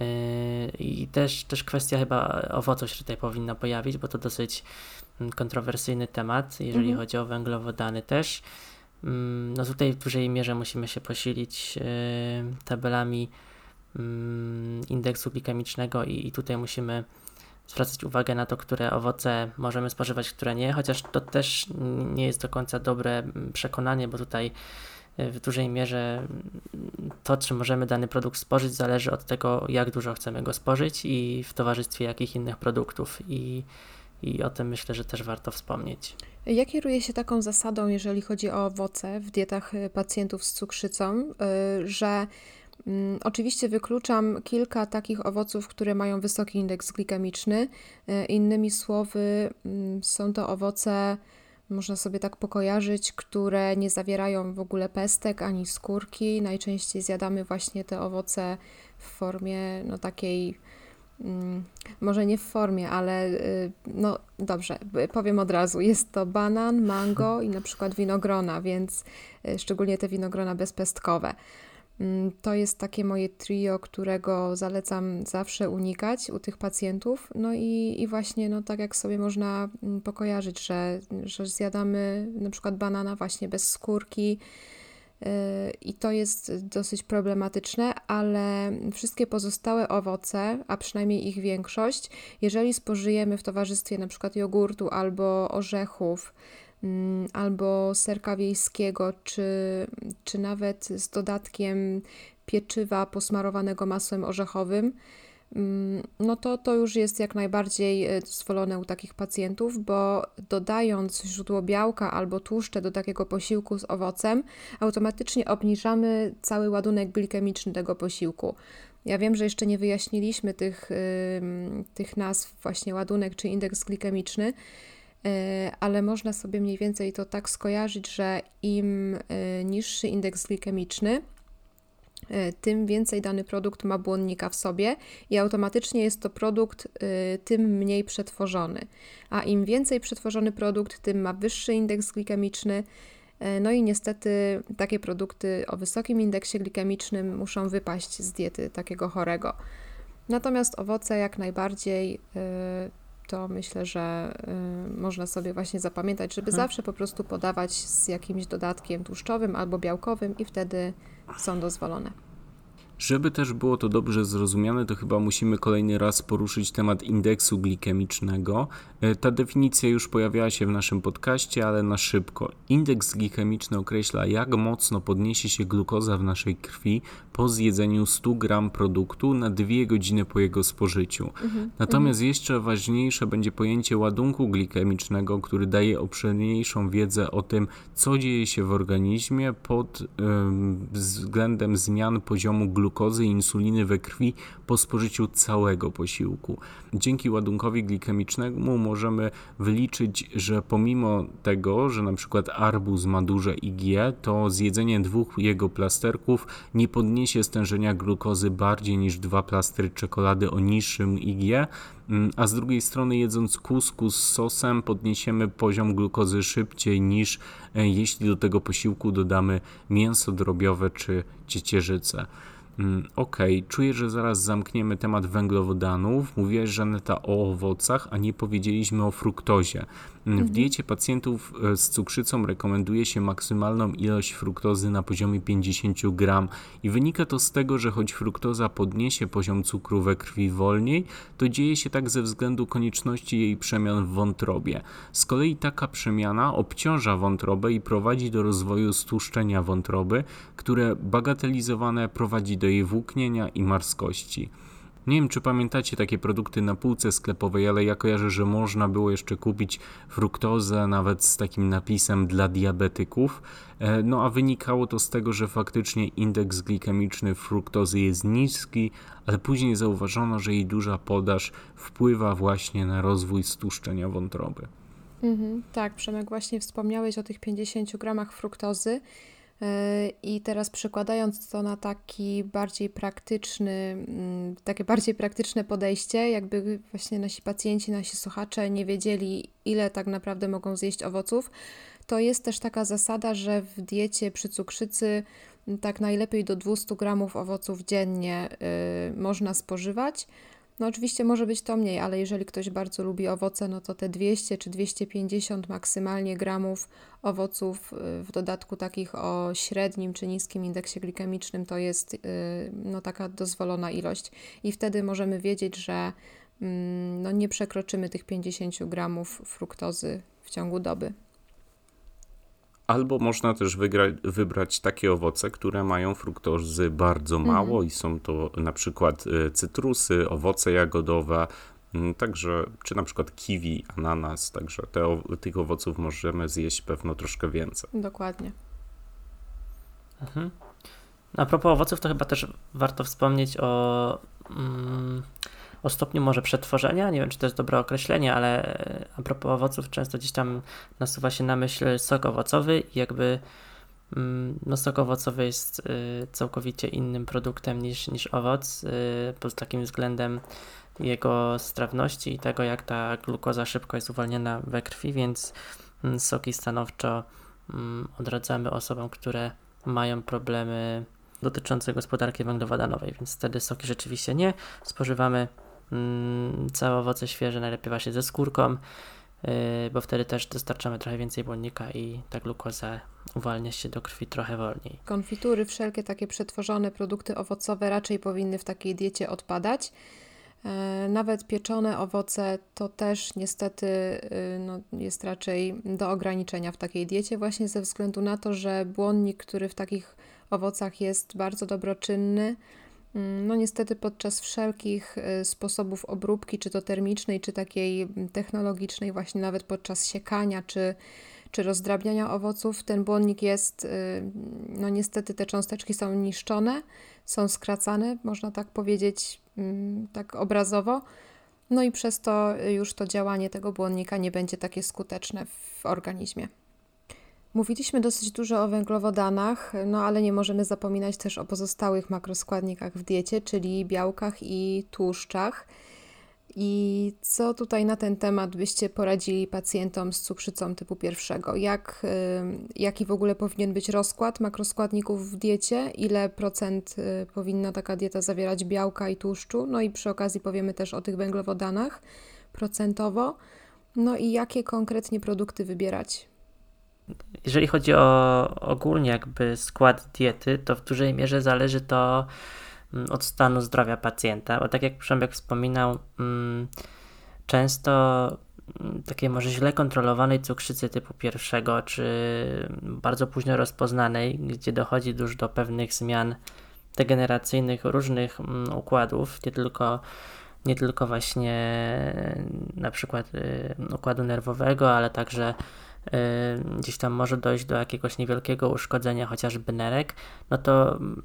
Yy, I też, też kwestia chyba owoców się tutaj powinna pojawić, bo to dosyć mm, kontrowersyjny temat, jeżeli mhm. chodzi o węglowodany też. mm, no tutaj w dużej mierze musimy się posilić tabelami mm, indeksu glikemicznego i, i tutaj musimy zwracać uwagę na to, które owoce możemy spożywać, które nie, chociaż to też nie jest do końca dobre przekonanie, bo tutaj w dużej mierze to, czy możemy dany produkt spożyć, zależy od tego, jak dużo chcemy go spożyć i w towarzystwie jakich innych produktów. I, i o tym myślę, że też warto wspomnieć. Ja kieruję się taką zasadą, jeżeli chodzi o owoce w dietach e, pacjentów z cukrzycą, e, że Mm, oczywiście wykluczam kilka takich owoców, które mają wysoki indeks glikemiczny. Innymi słowy, mm, są to owoce, można sobie tak pokojarzyć, które nie zawierają w ogóle pestek ani skórki. Najczęściej zjadamy właśnie te owoce w formie no takiej mm, może nie w formie, ale y, no dobrze, powiem od razu. Jest to banan, mango i na przykład winogrona, więc y, szczególnie te winogrona bezpestkowe. Mm, to jest takie moje trio, którego zalecam zawsze unikać u tych pacjentów. No i, i właśnie, no tak jak sobie można mm, pokojarzyć, że, że zjadamy na przykład banana właśnie bez skórki, yy, i to jest dosyć problematyczne, ale wszystkie pozostałe owoce, a przynajmniej ich większość, jeżeli spożyjemy w towarzystwie przykład jogurtu albo orzechów, albo serka wiejskiego, czy, czy nawet z dodatkiem pieczywa posmarowanego masłem orzechowym, mm, no to to już jest jak najbardziej e, dozwolone u takich pacjentów, bo dodając źródło białka albo tłuszcze do takiego posiłku z owocem, automatycznie obniżamy cały ładunek glikemiczny tego posiłku. Ja wiem, że jeszcze nie wyjaśniliśmy tych, tych nazw, właśnie ładunek czy indeks glikemiczny. E, ale można sobie mniej więcej to tak skojarzyć, że im e, niższy indeks glikemiczny, e, tym więcej dany produkt ma błonnika w sobie i automatycznie jest to produkt tym mniej przetworzony. A im więcej przetworzony produkt, tym ma wyższy indeks glikemiczny. No i niestety takie produkty o wysokim indeksie glikemicznym muszą wypaść z diety takiego chorego. Natomiast owoce jak najbardziej to myślę, że y, można sobie właśnie zapamiętać, żeby hmm. zawsze po prostu podawać z jakimś dodatkiem tłuszczowym albo białkowym i wtedy są dozwolone. Żeby też było to dobrze zrozumiane, to chyba musimy kolejny raz poruszyć temat indeksu glikemicznego. E, ta definicja już pojawiała się w naszym podcaście, ale na szybko. Indeks glikemiczny określa, jak mocno podniesie się glukoza w naszej krwi po zjedzeniu 100 gram produktu na 2 godziny po jego spożyciu. Mhm, Natomiast mhm. jeszcze ważniejsze będzie pojęcie ładunku glikemicznego, który daje obszerniejszą wiedzę o tym, co dzieje się w organizmie pod względem zmian poziomu glukozy glukozy i insuliny we krwi po spożyciu całego posiłku. Dzięki ładunkowi glikemicznemu możemy wyliczyć, że pomimo tego, że na przykład arbuz ma duże IG, to zjedzenie dwóch jego plasterków nie podniesie stężenia glukozy bardziej niż dwa plastry czekolady o niższym IG, mm, a z drugiej strony jedząc kuskus z sosem podniesiemy poziom glukozy szybciej niż e, jeśli do tego posiłku dodamy mięso drobiowe czy ciecierzycę. Mm, okej, okay. czuję, że zaraz zamkniemy temat węglowodanów. Mówiłeś, Żaneta, o owocach, a nie powiedzieliśmy o fruktozie. W mhm. diecie pacjentów e, z cukrzycą rekomenduje się maksymalną ilość fruktozy na poziomie 50 gram i wynika to z tego, że choć fruktoza podniesie poziom cukru we krwi wolniej, to dzieje się tak ze względu konieczności jej przemian w wątrobie. Z kolei taka przemiana obciąża wątrobę i prowadzi do rozwoju stłuszczenia wątroby, które bagatelizowane prowadzi do jej włóknienia i marskości. Nie wiem, czy pamiętacie takie produkty na półce sklepowej, ale ja kojarzę, że można było jeszcze kupić fruktozę nawet z takim napisem dla diabetyków. E, no a wynikało to z tego, że faktycznie indeks glikemiczny fruktozy jest niski, ale później zauważono, że jej duża podaż wpływa właśnie na rozwój stłuszczenia wątroby. Mhm, tak, Przemek, właśnie wspomniałeś o tych 50 gramach fruktozy. I teraz przekładając to na taki bardziej praktyczny, mm, takie bardziej praktyczne podejście, jakby właśnie nasi pacjenci, nasi słuchacze nie wiedzieli, ile tak naprawdę mogą zjeść owoców, to jest też taka zasada, że w diecie przy cukrzycy mm, tak najlepiej do 200 gramów owoców dziennie y, można spożywać. No oczywiście może być to mniej, ale jeżeli ktoś bardzo lubi owoce, no to te 200 czy 250 maksymalnie gramów owoców y, w dodatku takich o średnim czy niskim indeksie glikemicznym to jest y, no taka dozwolona ilość i wtedy możemy wiedzieć, że mm, no nie przekroczymy tych 50 gramów fruktozy w ciągu doby. Albo można też wygra- wybrać takie owoce, które mają fruktozy bardzo mało Mhm. i są to na przykład y, cytrusy, owoce jagodowe, mm, także czy na przykład kiwi, ananas, także te, tych owoców możemy zjeść pewno troszkę więcej. Dokładnie. Mhm. A propos owoców, to chyba też warto wspomnieć o, mm, o stopniu może przetworzenia. Nie wiem, czy to jest dobre określenie, ale e, a propos owoców, często gdzieś tam nasuwa się na myśl sok owocowy i jakby mm, no, sok owocowy jest y, całkowicie innym produktem niż, niż owoc y, pod takim względem jego strawności i tego, jak ta glukoza szybko jest uwalniana we krwi, więc mm, soki stanowczo mm, odradzamy osobom, które mają problemy dotyczące gospodarki węglowodanowej, więc wtedy soki rzeczywiście nie. Spożywamy całe owoce świeże, najlepiej właśnie ze skórką, yy, bo wtedy też dostarczamy trochę więcej błonnika i ta glukoza uwalnia się do krwi trochę wolniej. Konfitury, wszelkie takie przetworzone produkty owocowe raczej powinny w takiej diecie odpadać. E, Nawet pieczone owoce to też niestety y, no, jest raczej do ograniczenia w takiej diecie, właśnie ze względu na to, że błonnik, który w takich owocach jest bardzo dobroczynny, mm, no niestety podczas wszelkich y, sposobów obróbki, czy to termicznej, czy takiej mm, technologicznej, właśnie nawet podczas siekania, czy, czy rozdrabniania owoców, ten błonnik jest, y, no niestety te cząsteczki są niszczone, są skracane, można tak powiedzieć, mm, tak obrazowo. No i przez to już to działanie tego błonnika nie będzie takie skuteczne w organizmie. Mówiliśmy dosyć dużo o węglowodanach, no ale nie możemy zapominać też o pozostałych makroskładnikach w diecie, czyli białkach i tłuszczach. I co tutaj na ten temat byście poradzili pacjentom z cukrzycą typu pierwszego? Jak, y, jaki w ogóle powinien być rozkład makroskładników w diecie? Ile procent y, powinna taka dieta zawierać białka i tłuszczu? No i przy okazji powiemy też o tych węglowodanach procentowo. No i jakie konkretnie produkty wybierać? Jeżeli chodzi o ogólnie jakby skład diety, to w dużej mierze zależy to mm, od stanu zdrowia pacjenta, bo tak jak Przembek wspominał, mm, często mm, takiej może źle kontrolowanej cukrzycy typu pierwszego, czy bardzo późno rozpoznanej, gdzie dochodzi już do pewnych zmian degeneracyjnych różnych układów, nie tylko nie tylko właśnie na przykład y, układu nerwowego, ale także gdzieś tam może dojść do jakiegoś niewielkiego uszkodzenia, chociażby nerek, no to mm,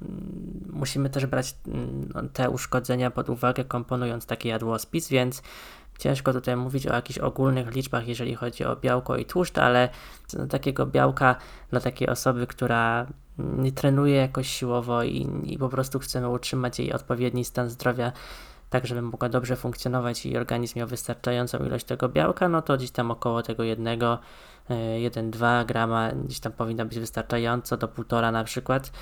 musimy też brać mm, te uszkodzenia pod uwagę, komponując taki jadłospis, więc ciężko tutaj mówić o jakichś ogólnych liczbach, jeżeli chodzi o białko i tłuszcz, ale do takiego białka dla takiej osoby, która nie trenuje jakoś siłowo i, i po prostu chcemy utrzymać jej odpowiedni stan zdrowia, tak żeby mogła dobrze funkcjonować i organizm miał wystarczającą ilość tego białka, no to gdzieś tam około tego jednego, 1-2 grama gdzieś tam powinno być wystarczająco, do półtora na przykład.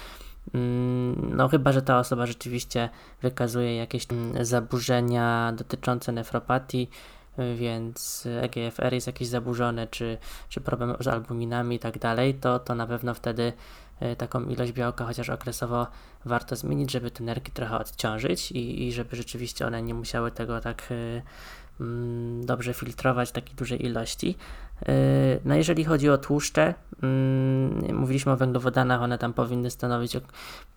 Mm, No chyba, że ta osoba rzeczywiście wykazuje jakieś mm, zaburzenia dotyczące nefropatii, y, więc EGFR jest jakiś zaburzony, czy, czy problem z albuminami i tak dalej, to, to na pewno wtedy y, taką ilość białka chociaż okresowo warto zmienić, żeby te nerki trochę odciążyć i, i żeby rzeczywiście one nie musiały tego tak dobrze filtrować takiej dużej ilości. Yy, No jeżeli chodzi o tłuszcze, mm, mówiliśmy o węglowodanach, one tam powinny stanowić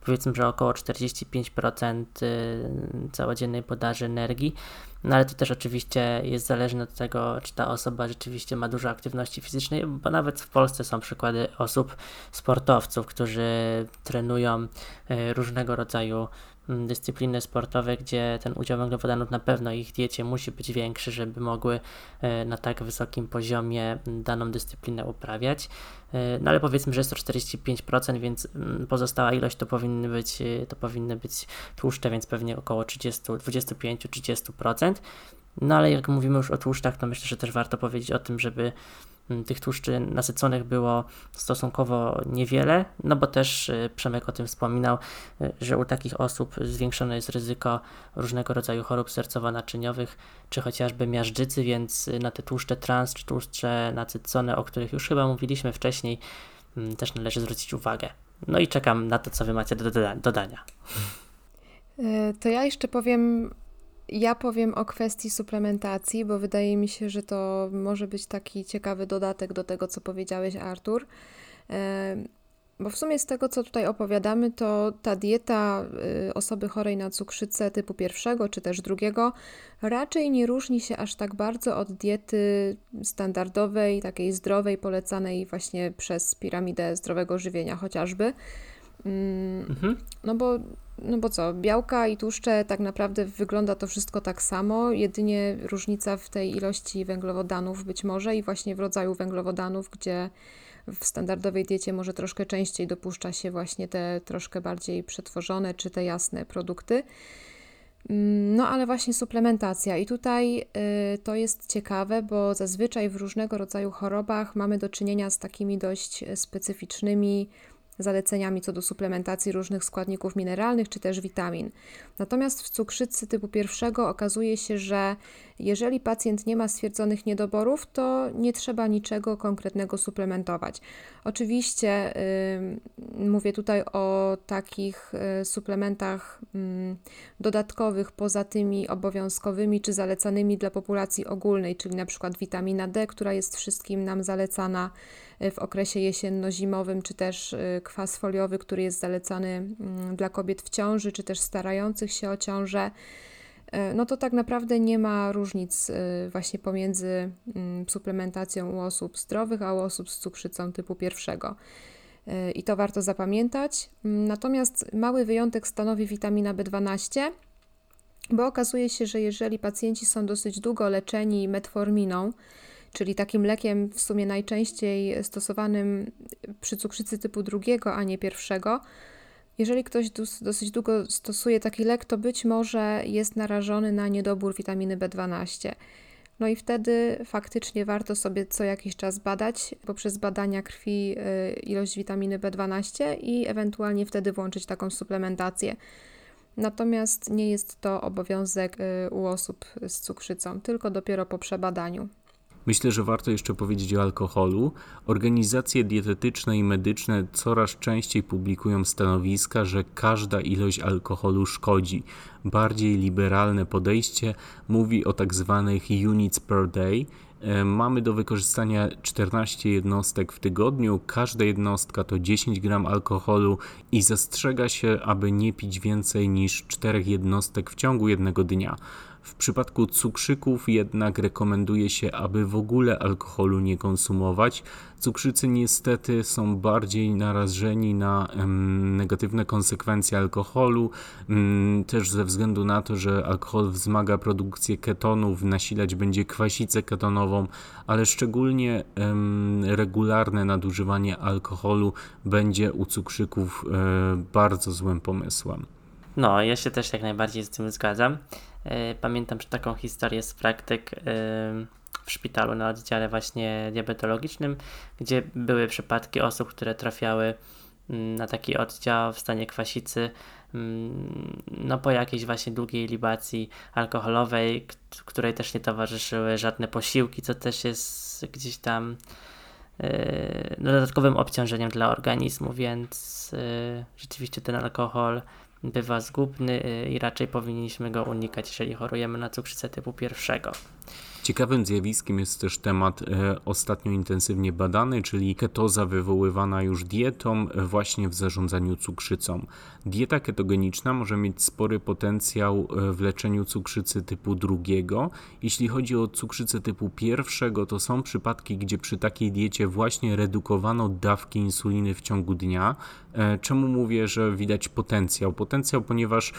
powiedzmy, że około 45% y, całodziennej podaży energii, no ale to też oczywiście jest zależne od tego, czy ta osoba rzeczywiście ma dużo aktywności fizycznej, bo nawet w Polsce są przykłady osób, sportowców, którzy trenują y, różnego rodzaju mm, dyscypliny sportowe, gdzie ten udział węglowodanów na pewno ich diecie musi być większy, żeby mogły e, na tak wysokim poziomie m, daną dyscyplinę uprawiać. E, No ale powiedzmy, że jest to 45%, więc mm, pozostała ilość to powinny być, e, to powinny być tłuszcze, więc pewnie około 30, 25-30%. No ale jak mówimy już o tłuszczach, to myślę, że też warto powiedzieć o tym, żeby mm, tych tłuszczy nasyconych było stosunkowo niewiele, no bo też y, Przemek o tym wspominał, y, że u takich osób zwiększone jest ryzyko różnego rodzaju chorób sercowo-naczyniowych, czy chociażby miażdżycy, więc na te tłuszcze trans, czy tłuszcze nasycone, o których już chyba mówiliśmy wcześniej, mm, też należy zwrócić uwagę. No i czekam na to, co wy macie do dodania. To ja jeszcze powiem, ja powiem o kwestii suplementacji, bo wydaje mi się, że to może być taki ciekawy dodatek do tego, co powiedziałeś, Artur. Bo w sumie z tego, co tutaj opowiadamy, to ta dieta y, osoby chorej na cukrzycę typu pierwszego czy też drugiego raczej nie różni się aż tak bardzo od diety standardowej, takiej zdrowej, polecanej właśnie przez piramidę zdrowego żywienia chociażby. Mm, mhm. No bo no bo co, białka i tłuszcze tak naprawdę wygląda to wszystko tak samo, jedynie różnica w tej ilości węglowodanów być może i właśnie w rodzaju węglowodanów, gdzie w standardowej diecie może troszkę częściej dopuszcza się właśnie te troszkę bardziej przetworzone czy te jasne produkty. Mm, no ale właśnie suplementacja i tutaj y, to jest ciekawe, bo zazwyczaj w różnego rodzaju chorobach mamy do czynienia z takimi dość specyficznymi zaleceniami co do suplementacji różnych składników mineralnych czy też witamin. Natomiast w cukrzycy typu pierwszego okazuje się, że jeżeli pacjent nie ma stwierdzonych niedoborów, to nie trzeba niczego konkretnego suplementować. Oczywiście mówię tutaj o takich yy, suplementach dodatkowych poza tymi obowiązkowymi czy zalecanymi dla populacji ogólnej, czyli na przykład witamina D, która jest wszystkim nam zalecana y, w okresie jesienno-zimowym, czy też y, kwas foliowy, który jest zalecany dla kobiet w ciąży, czy też starających się o ciążę. E, no to tak naprawdę nie ma różnic e, właśnie pomiędzy mm, suplementacją u osób zdrowych, a u osób z cukrzycą typu pierwszego. E, I to warto zapamiętać. Mm, natomiast mały wyjątek stanowi witamina B12, bo okazuje się, że jeżeli pacjenci są dosyć długo leczeni metforminą, czyli takim lekiem w sumie najczęściej stosowanym przy cukrzycy typu drugiego, a nie pierwszego, jeżeli ktoś dosyć długo stosuje taki lek, to być może jest narażony na niedobór witaminy B12. No i wtedy faktycznie warto sobie co jakiś czas badać poprzez badania krwi y, ilość witaminy B12 i ewentualnie wtedy włączyć taką suplementację. Natomiast nie jest to obowiązek y, u osób z cukrzycą, tylko dopiero po przebadaniu. Myślę, że warto jeszcze powiedzieć o alkoholu. Organizacje dietetyczne i medyczne coraz częściej publikują stanowiska, że każda ilość alkoholu szkodzi. Bardziej liberalne podejście mówi o tak zwanych units per day. E, mamy do wykorzystania 14 jednostek w tygodniu, każda jednostka to 10 gram alkoholu i zastrzega się, aby nie pić więcej niż 4 jednostek w ciągu jednego dnia. W przypadku cukrzyków jednak rekomenduje się, aby w ogóle alkoholu nie konsumować. Cukrzycy niestety są bardziej narażeni na negatywne konsekwencje alkoholu, mm, też ze względu na to, że alkohol wzmaga produkcję ketonów, nasilać będzie kwasicę ketonową, ale szczególnie regularne nadużywanie alkoholu będzie u cukrzyków e, bardzo złym pomysłem. No, ja się też jak najbardziej z tym zgadzam. E, pamiętam taką historię z praktyk e, w szpitalu na oddziale właśnie diabetologicznym, gdzie były przypadki osób, które trafiały mm, na taki oddział w stanie kwasicy, mm, no po jakiejś właśnie długiej libacji alkoholowej, której też nie towarzyszyły żadne posiłki, co też jest gdzieś tam e, no, dodatkowym obciążeniem dla organizmu, więc rzeczywiście ten alkohol bywa zgubny y, i raczej powinniśmy go unikać, jeżeli chorujemy na cukrzycę typu pierwszego. Ciekawym zjawiskiem jest też temat e, ostatnio intensywnie badany, czyli ketoza wywoływana już dietą e, właśnie w zarządzaniu cukrzycą. Dieta ketogeniczna może mieć spory potencjał e, w leczeniu cukrzycy typu drugiego. Jeśli chodzi o cukrzycę typu pierwszego, to są przypadki, gdzie przy takiej diecie właśnie redukowano dawki insuliny w ciągu dnia. Czemu mówię, że widać potencjał? Potencjał, ponieważ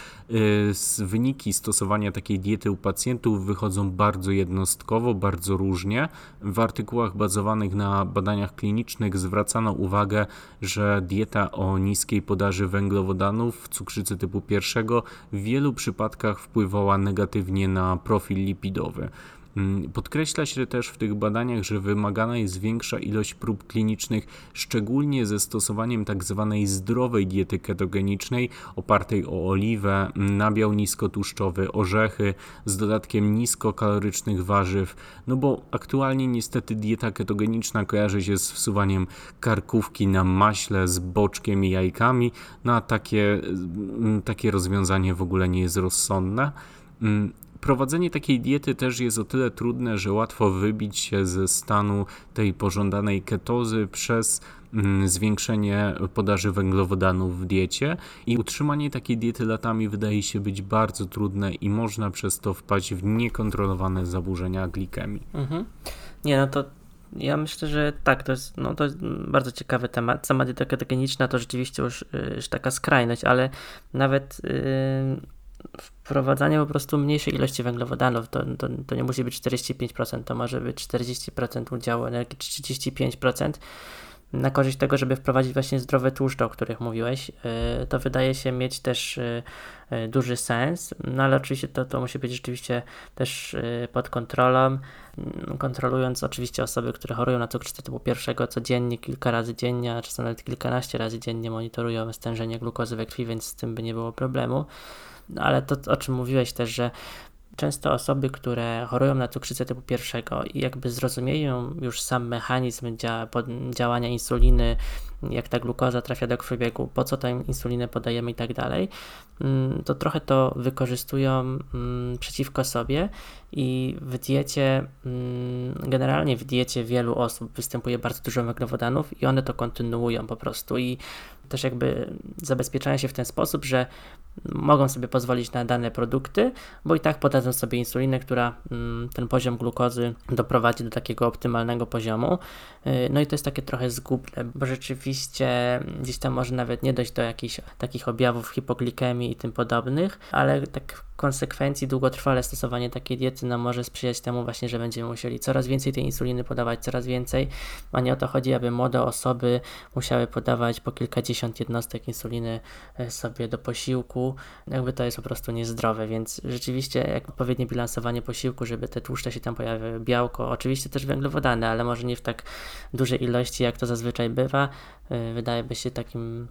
wyniki stosowania takiej diety u pacjentów wychodzą bardzo jednostkowo, bardzo różnie. W artykułach bazowanych na badaniach klinicznych zwracano uwagę, że dieta o niskiej podaży węglowodanów cukrzycy typu pierwszego w wielu przypadkach wpływała negatywnie na profil lipidowy. Mm, podkreśla się też w tych badaniach, że wymagana jest większa ilość prób klinicznych, szczególnie ze stosowaniem tzw. Tak zdrowej diety ketogenicznej opartej o oliwę, nabiał niskotłuszczowy, orzechy z dodatkiem niskokalorycznych warzyw, no bo aktualnie niestety dieta ketogeniczna kojarzy się z wsuwaniem karkówki na maśle z boczkiem i jajkami, no a takie, mm, takie rozwiązanie w ogóle nie jest rozsądne. Prowadzenie takiej diety też jest o tyle trudne, że łatwo wybić się ze stanu tej pożądanej ketozy przez mm, zwiększenie podaży węglowodanów w diecie i utrzymanie takiej diety latami wydaje się być bardzo trudne i można przez to wpaść w niekontrolowane zaburzenia glikemii. Mhm. Nie, no to ja myślę, że tak, to jest, no, to jest bardzo ciekawy temat. Sama dieta ketogeniczna to rzeczywiście już, y, już taka skrajność, ale nawet yy, wprowadzanie po prostu mniejszej ilości węglowodanów, to, to, to nie musi być 45%, to może być 40% udziału energii, 35% na korzyść tego, żeby wprowadzić właśnie zdrowe tłuszcze, o których mówiłeś, y, to wydaje się mieć też y, y, duży sens, no ale oczywiście to, to musi być rzeczywiście też pod kontrolą, mm, kontrolując oczywiście osoby, które chorują na cukrzycę typu pierwszego codziennie, kilka razy dziennie, a czasem nawet kilkanaście razy dziennie monitorują stężenie glukozy we krwi, więc z tym by nie było problemu. No ale to, o czym mówiłeś też, że często osoby, które chorują na cukrzycę typu pierwszego i jakby zrozumieją już sam mechanizm dzia działania insuliny, jak ta glukoza trafia do krwiobiegu, po co tę insulinę podajemy i tak dalej, mm, to trochę to wykorzystują mm, przeciwko sobie i w diecie, mm, generalnie w diecie wielu osób występuje bardzo dużo węglowodanów i one to kontynuują po prostu i też jakby zabezpieczają się w ten sposób, że mogą sobie pozwolić na dane produkty, bo i tak podadzą sobie insulinę, która ten poziom glukozy doprowadzi do takiego optymalnego poziomu. Y, no i to jest takie trochę zgubne, bo rzeczywiście gdzieś tam może nawet nie dojść do jakichś takich objawów hipoglikemii i tym podobnych, ale tak konsekwencji długotrwale stosowanie takiej diety nam może sprzyjać temu właśnie, że będziemy musieli coraz więcej tej insuliny podawać, coraz więcej, a nie o to chodzi, aby młode osoby musiały podawać po kilkadziesiąt jednostek insuliny e, sobie do posiłku, jakby to jest po prostu niezdrowe, więc rzeczywiście jak odpowiednie bilansowanie posiłku, żeby te tłuszcze się tam pojawiły, białko, oczywiście też węglowodany, ale może nie w tak dużej ilości, jak to zazwyczaj bywa, e, wydaje by się takim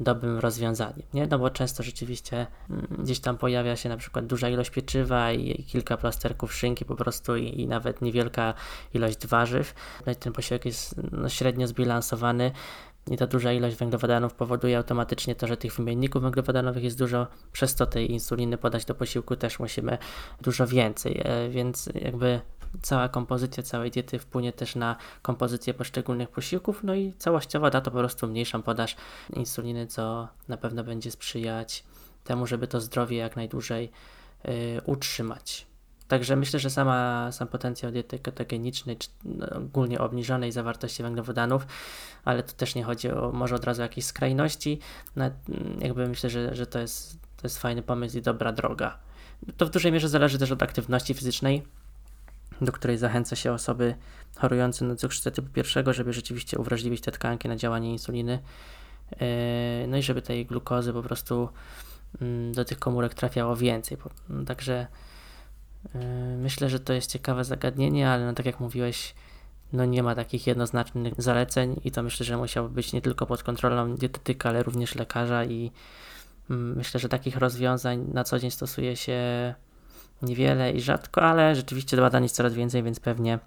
dobrym rozwiązaniem, nie? No bo często rzeczywiście mm, gdzieś tam pojawia się na przykład duża ilość pieczywa i, kilka plasterków szynki po prostu i, i, nawet niewielka ilość warzyw. No i ten posiłek jest no, średnio zbilansowany i ta duża ilość węglowodanów powoduje automatycznie to, że tych wymienników węglowodanowych jest dużo, przez to tej insuliny podać do posiłku też musimy dużo więcej, e, więc jakby cała kompozycja całej diety wpłynie też na kompozycję poszczególnych posiłków, no i całościowo da to po prostu mniejszą podaż insuliny, co na pewno będzie sprzyjać temu, żeby to zdrowie jak najdłużej yy, utrzymać. Także myślę, że sama, sam potencjał diety ketogenicznej, czy no, ogólnie obniżonej zawartości węglowodanów, ale tu też nie chodzi o może od razu jakieś skrajności, no, jakby myślę, że, że to, jest, to jest fajny pomysł i dobra droga. To w dużej mierze zależy też od aktywności fizycznej, do której zachęca się osoby chorujące na cukrzycę typu pierwszego, żeby rzeczywiście uwrażliwić te tkanki na działanie insuliny. E, no i żeby tej glukozy po prostu mm, do tych komórek trafiało więcej. Także e, myślę, że to jest ciekawe zagadnienie, ale no tak jak mówiłeś, no nie ma takich jednoznacznych zaleceń i to myślę, że musiało być nie tylko pod kontrolą dietetyka, ale również lekarza i mm, myślę, że takich rozwiązań na co dzień stosuje się niewiele i rzadko, ale rzeczywiście badań jest coraz więcej, więc pewnie,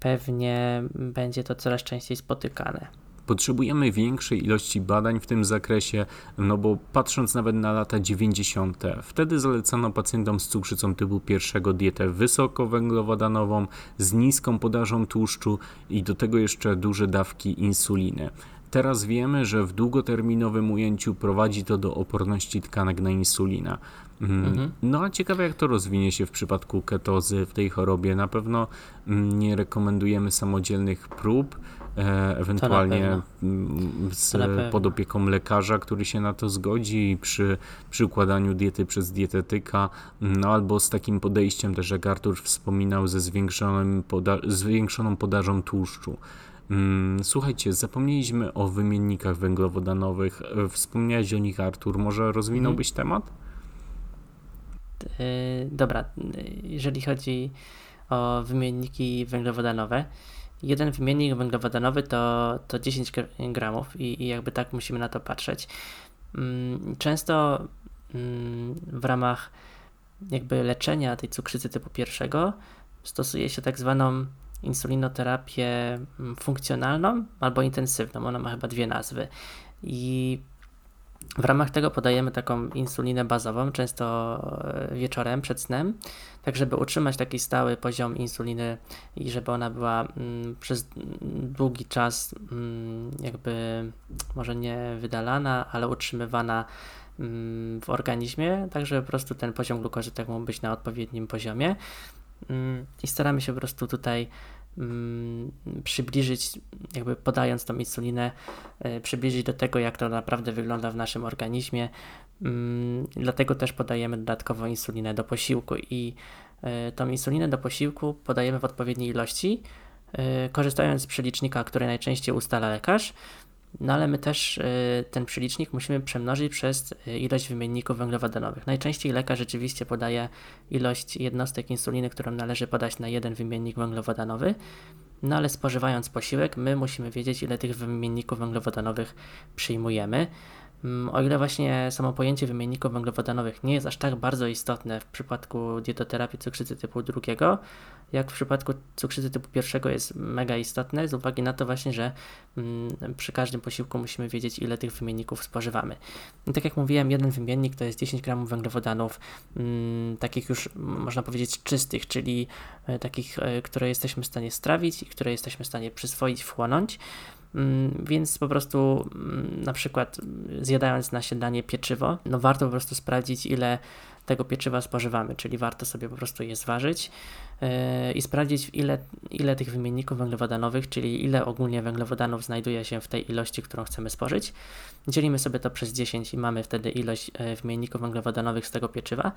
pewnie będzie to coraz częściej spotykane. Potrzebujemy większej ilości badań w tym zakresie, no bo patrząc nawet na lata 90., wtedy zalecano pacjentom z cukrzycą typu pierwszego dietę wysokowęglowodanową z niską podażą tłuszczu i do tego jeszcze duże dawki insuliny. Teraz wiemy, że w długoterminowym ujęciu prowadzi to do oporności tkanek na insulinę. Mm, mhm. No a ciekawe jak to rozwinie się w przypadku ketozy w tej chorobie. Na pewno mm, nie rekomendujemy samodzielnych prób, e, ewentualnie mm, z, pod opieką lekarza, który się na to zgodzi przy przykładaniu diety przez dietetyka, no albo z takim podejściem też, jak Artur wspominał, ze zwiększonym poda zwiększoną podażą tłuszczu. Słuchajcie, zapomnieliśmy o wymiennikach węglowodanowych. E, wspomniałeś o nich, Artur. Może rozwinąłbyś mhm. temat? Yy, dobra, jeżeli chodzi o wymienniki węglowodanowe. Jeden wymiennik węglowodanowy to, to 10 gramów i, i jakby tak musimy na to patrzeć. Mm, często mm, w ramach jakby leczenia tej cukrzycy typu pierwszego stosuje się tak zwaną insulinoterapię mm, funkcjonalną albo intensywną. Ona ma chyba dwie nazwy. I w ramach tego podajemy taką insulinę bazową, często e, wieczorem przed snem, tak żeby utrzymać taki stały poziom insuliny i żeby ona była mm, przez długi czas mm, jakby może nie wydalana, ale utrzymywana w organizmie, tak żeby po prostu ten poziom glukozy tak mógł być na odpowiednim poziomie. I staramy się po prostu tutaj przybliżyć, jakby podając tą insulinę, e, przybliżyć do tego, jak to naprawdę wygląda w naszym organizmie. Mm, dlatego też podajemy dodatkowo insulinę do posiłku i e, tą insulinę do posiłku podajemy w odpowiedniej ilości, e, korzystając z przelicznika, który najczęściej ustala lekarz. No ale my też y, ten przelicznik musimy przemnożyć przez y, ilość wymienników węglowodanowych. Najczęściej lekarz rzeczywiście podaje ilość jednostek insuliny, którą należy podać na jeden wymiennik węglowodanowy. No ale spożywając posiłek, my musimy wiedzieć, ile tych wymienników węglowodanowych przyjmujemy. Mm, o ile właśnie samo pojęcie wymienników węglowodanowych nie jest aż tak bardzo istotne w przypadku dietoterapii cukrzycy typu drugiego, jak w przypadku cukrzycy typu pierwszego jest mega istotne, z uwagi na to właśnie, że mm, przy każdym posiłku musimy wiedzieć, ile tych wymienników spożywamy. I tak jak mówiłem, jeden wymiennik to jest 10 gramów węglowodanów, mm, takich już można powiedzieć czystych, czyli e, takich, e, które jesteśmy w stanie strawić i które jesteśmy w stanie przyswoić, wchłonąć. Mm, więc po prostu mm, na przykład zjadając na śniadanie pieczywo, no warto po prostu sprawdzić ile tego pieczywa spożywamy, czyli warto sobie po prostu je zważyć yy, i sprawdzić ile, ile tych wymienników węglowodanowych, czyli ile ogólnie węglowodanów znajduje się w tej ilości, którą chcemy spożyć. Dzielimy sobie to przez 10 i mamy wtedy ilość yy, wymienników węglowodanowych z tego pieczywa.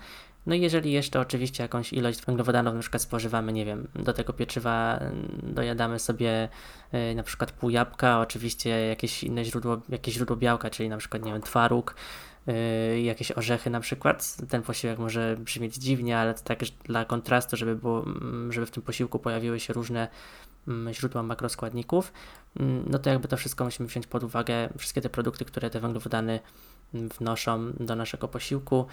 No i jeżeli jeszcze oczywiście jakąś ilość węglowodanów na przykład spożywamy, nie wiem, do tego pieczywa yy, dojadamy sobie yy, na przykład pół jabłka, oczywiście jakieś inne źródło, jakieś źródło białka, czyli na przykład, nie wiem, twaróg, jakieś orzechy na przykład. Ten posiłek może brzmieć dziwnie, ale to tak dla kontrastu, żeby, było, mm, żeby w tym posiłku pojawiły się różne mm, źródła makroskładników, mm, no to jakby to wszystko musimy wziąć pod uwagę, wszystkie te produkty, które te węglowodany wnoszą do naszego posiłku.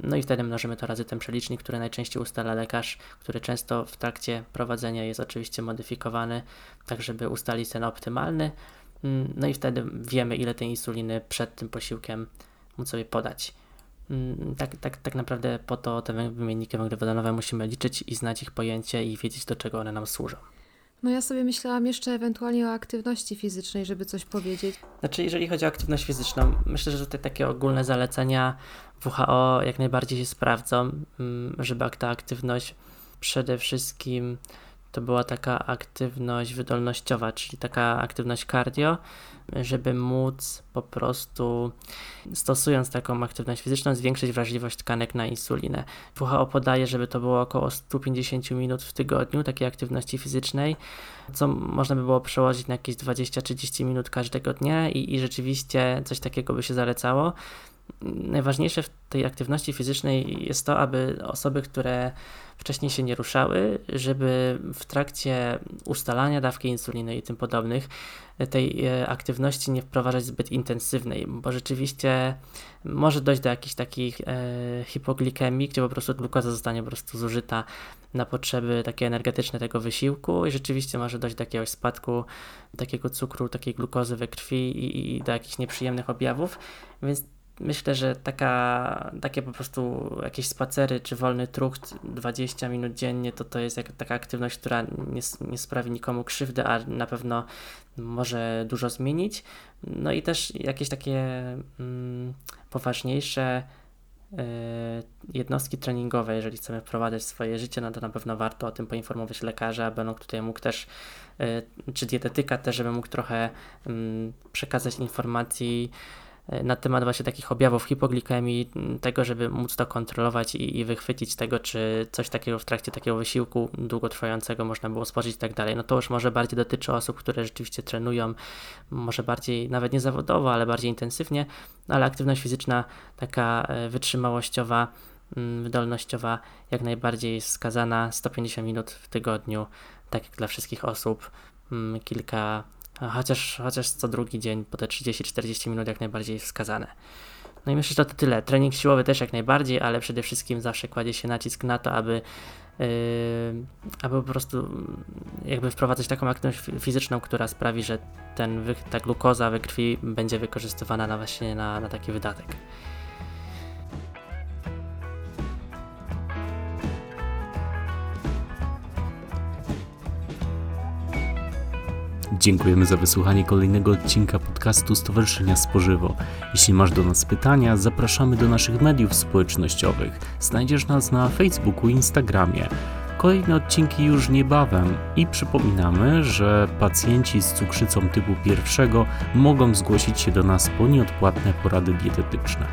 No i wtedy mnożymy to razy ten przelicznik, który najczęściej ustala lekarz, który często w trakcie prowadzenia jest oczywiście modyfikowany, tak żeby ustalić ten optymalny. No i wtedy wiemy, ile tej insuliny przed tym posiłkiem móc sobie podać. Mm, tak, tak, tak naprawdę po to te wymienniki węglowodanowe musimy liczyć i znać ich pojęcie i wiedzieć, do czego one nam służą. No ja sobie myślałam jeszcze ewentualnie o aktywności fizycznej, żeby coś powiedzieć. Znaczy, jeżeli chodzi o aktywność fizyczną, myślę, że tutaj takie ogólne zalecenia WHO jak najbardziej się sprawdzą, mm, żeby ta aktywność przede wszystkim to była taka aktywność wydolnościowa, czyli taka aktywność cardio, żeby móc po prostu stosując taką aktywność fizyczną zwiększyć wrażliwość tkanek na insulinę. WHO podaje, żeby to było około 150 minut w tygodniu takiej aktywności fizycznej, co można by było przełożyć na jakieś 20-30 minut każdego dnia i, i rzeczywiście coś takiego by się zalecało najważniejsze w tej aktywności fizycznej jest to, aby osoby, które wcześniej się nie ruszały, żeby w trakcie ustalania dawki insuliny i tym podobnych tej e, aktywności nie wprowadzać zbyt intensywnej, bo rzeczywiście może dojść do jakichś takich e, hipoglikemii, gdzie po prostu glukoza zostanie po prostu zużyta na potrzeby takie energetyczne tego wysiłku i rzeczywiście może dojść do jakiegoś spadku takiego cukru, takiej glukozy we krwi i, i do jakichś nieprzyjemnych objawów, więc myślę, że taka, takie po prostu jakieś spacery czy wolny trucht 20 minut dziennie, to to jest jak, taka aktywność, która nie, nie sprawi nikomu krzywdy, a na pewno może dużo zmienić. No i też jakieś takie mm, poważniejsze y, jednostki treningowe, jeżeli chcemy wprowadzać swoje życie, no to na pewno warto o tym poinformować lekarza, aby on tutaj mógł też, y, czy dietetyka też, żeby mógł trochę y, przekazać informacji, na temat właśnie takich objawów hipoglikemii, tego, żeby móc to kontrolować i, i, wychwycić tego, czy coś takiego w trakcie takiego wysiłku długotrwającego można było spożyć i tak dalej. No to już może bardziej dotyczy osób, które rzeczywiście trenują, może bardziej, nawet nie zawodowo, ale bardziej intensywnie, ale aktywność fizyczna taka e, wytrzymałościowa wydolnościowa jak najbardziej jest wskazana. 150 minut w tygodniu, tak jak dla wszystkich osób. Kilka, chociaż, chociaż co drugi dzień, po te 30-40 minut jak najbardziej wskazane. No i myślę, że to tyle. Trening siłowy też jak najbardziej, ale przede wszystkim zawsze kładzie się nacisk na to, aby, yy, aby po prostu yy, jakby wprowadzać taką aktywność fizyczną, która sprawi, że ten, ta glukoza we krwi będzie wykorzystywana na właśnie na, na taki wydatek. Dziękujemy za wysłuchanie kolejnego odcinka podcastu Stowarzyszenia Spożywo. Jeśli masz do nas pytania, zapraszamy do naszych mediów społecznościowych. Znajdziesz nas na Facebooku i Instagramie. Kolejne odcinki już niebawem i przypominamy, że pacjenci z cukrzycą typu pierwszego mogą zgłosić się do nas po nieodpłatne porady dietetyczne.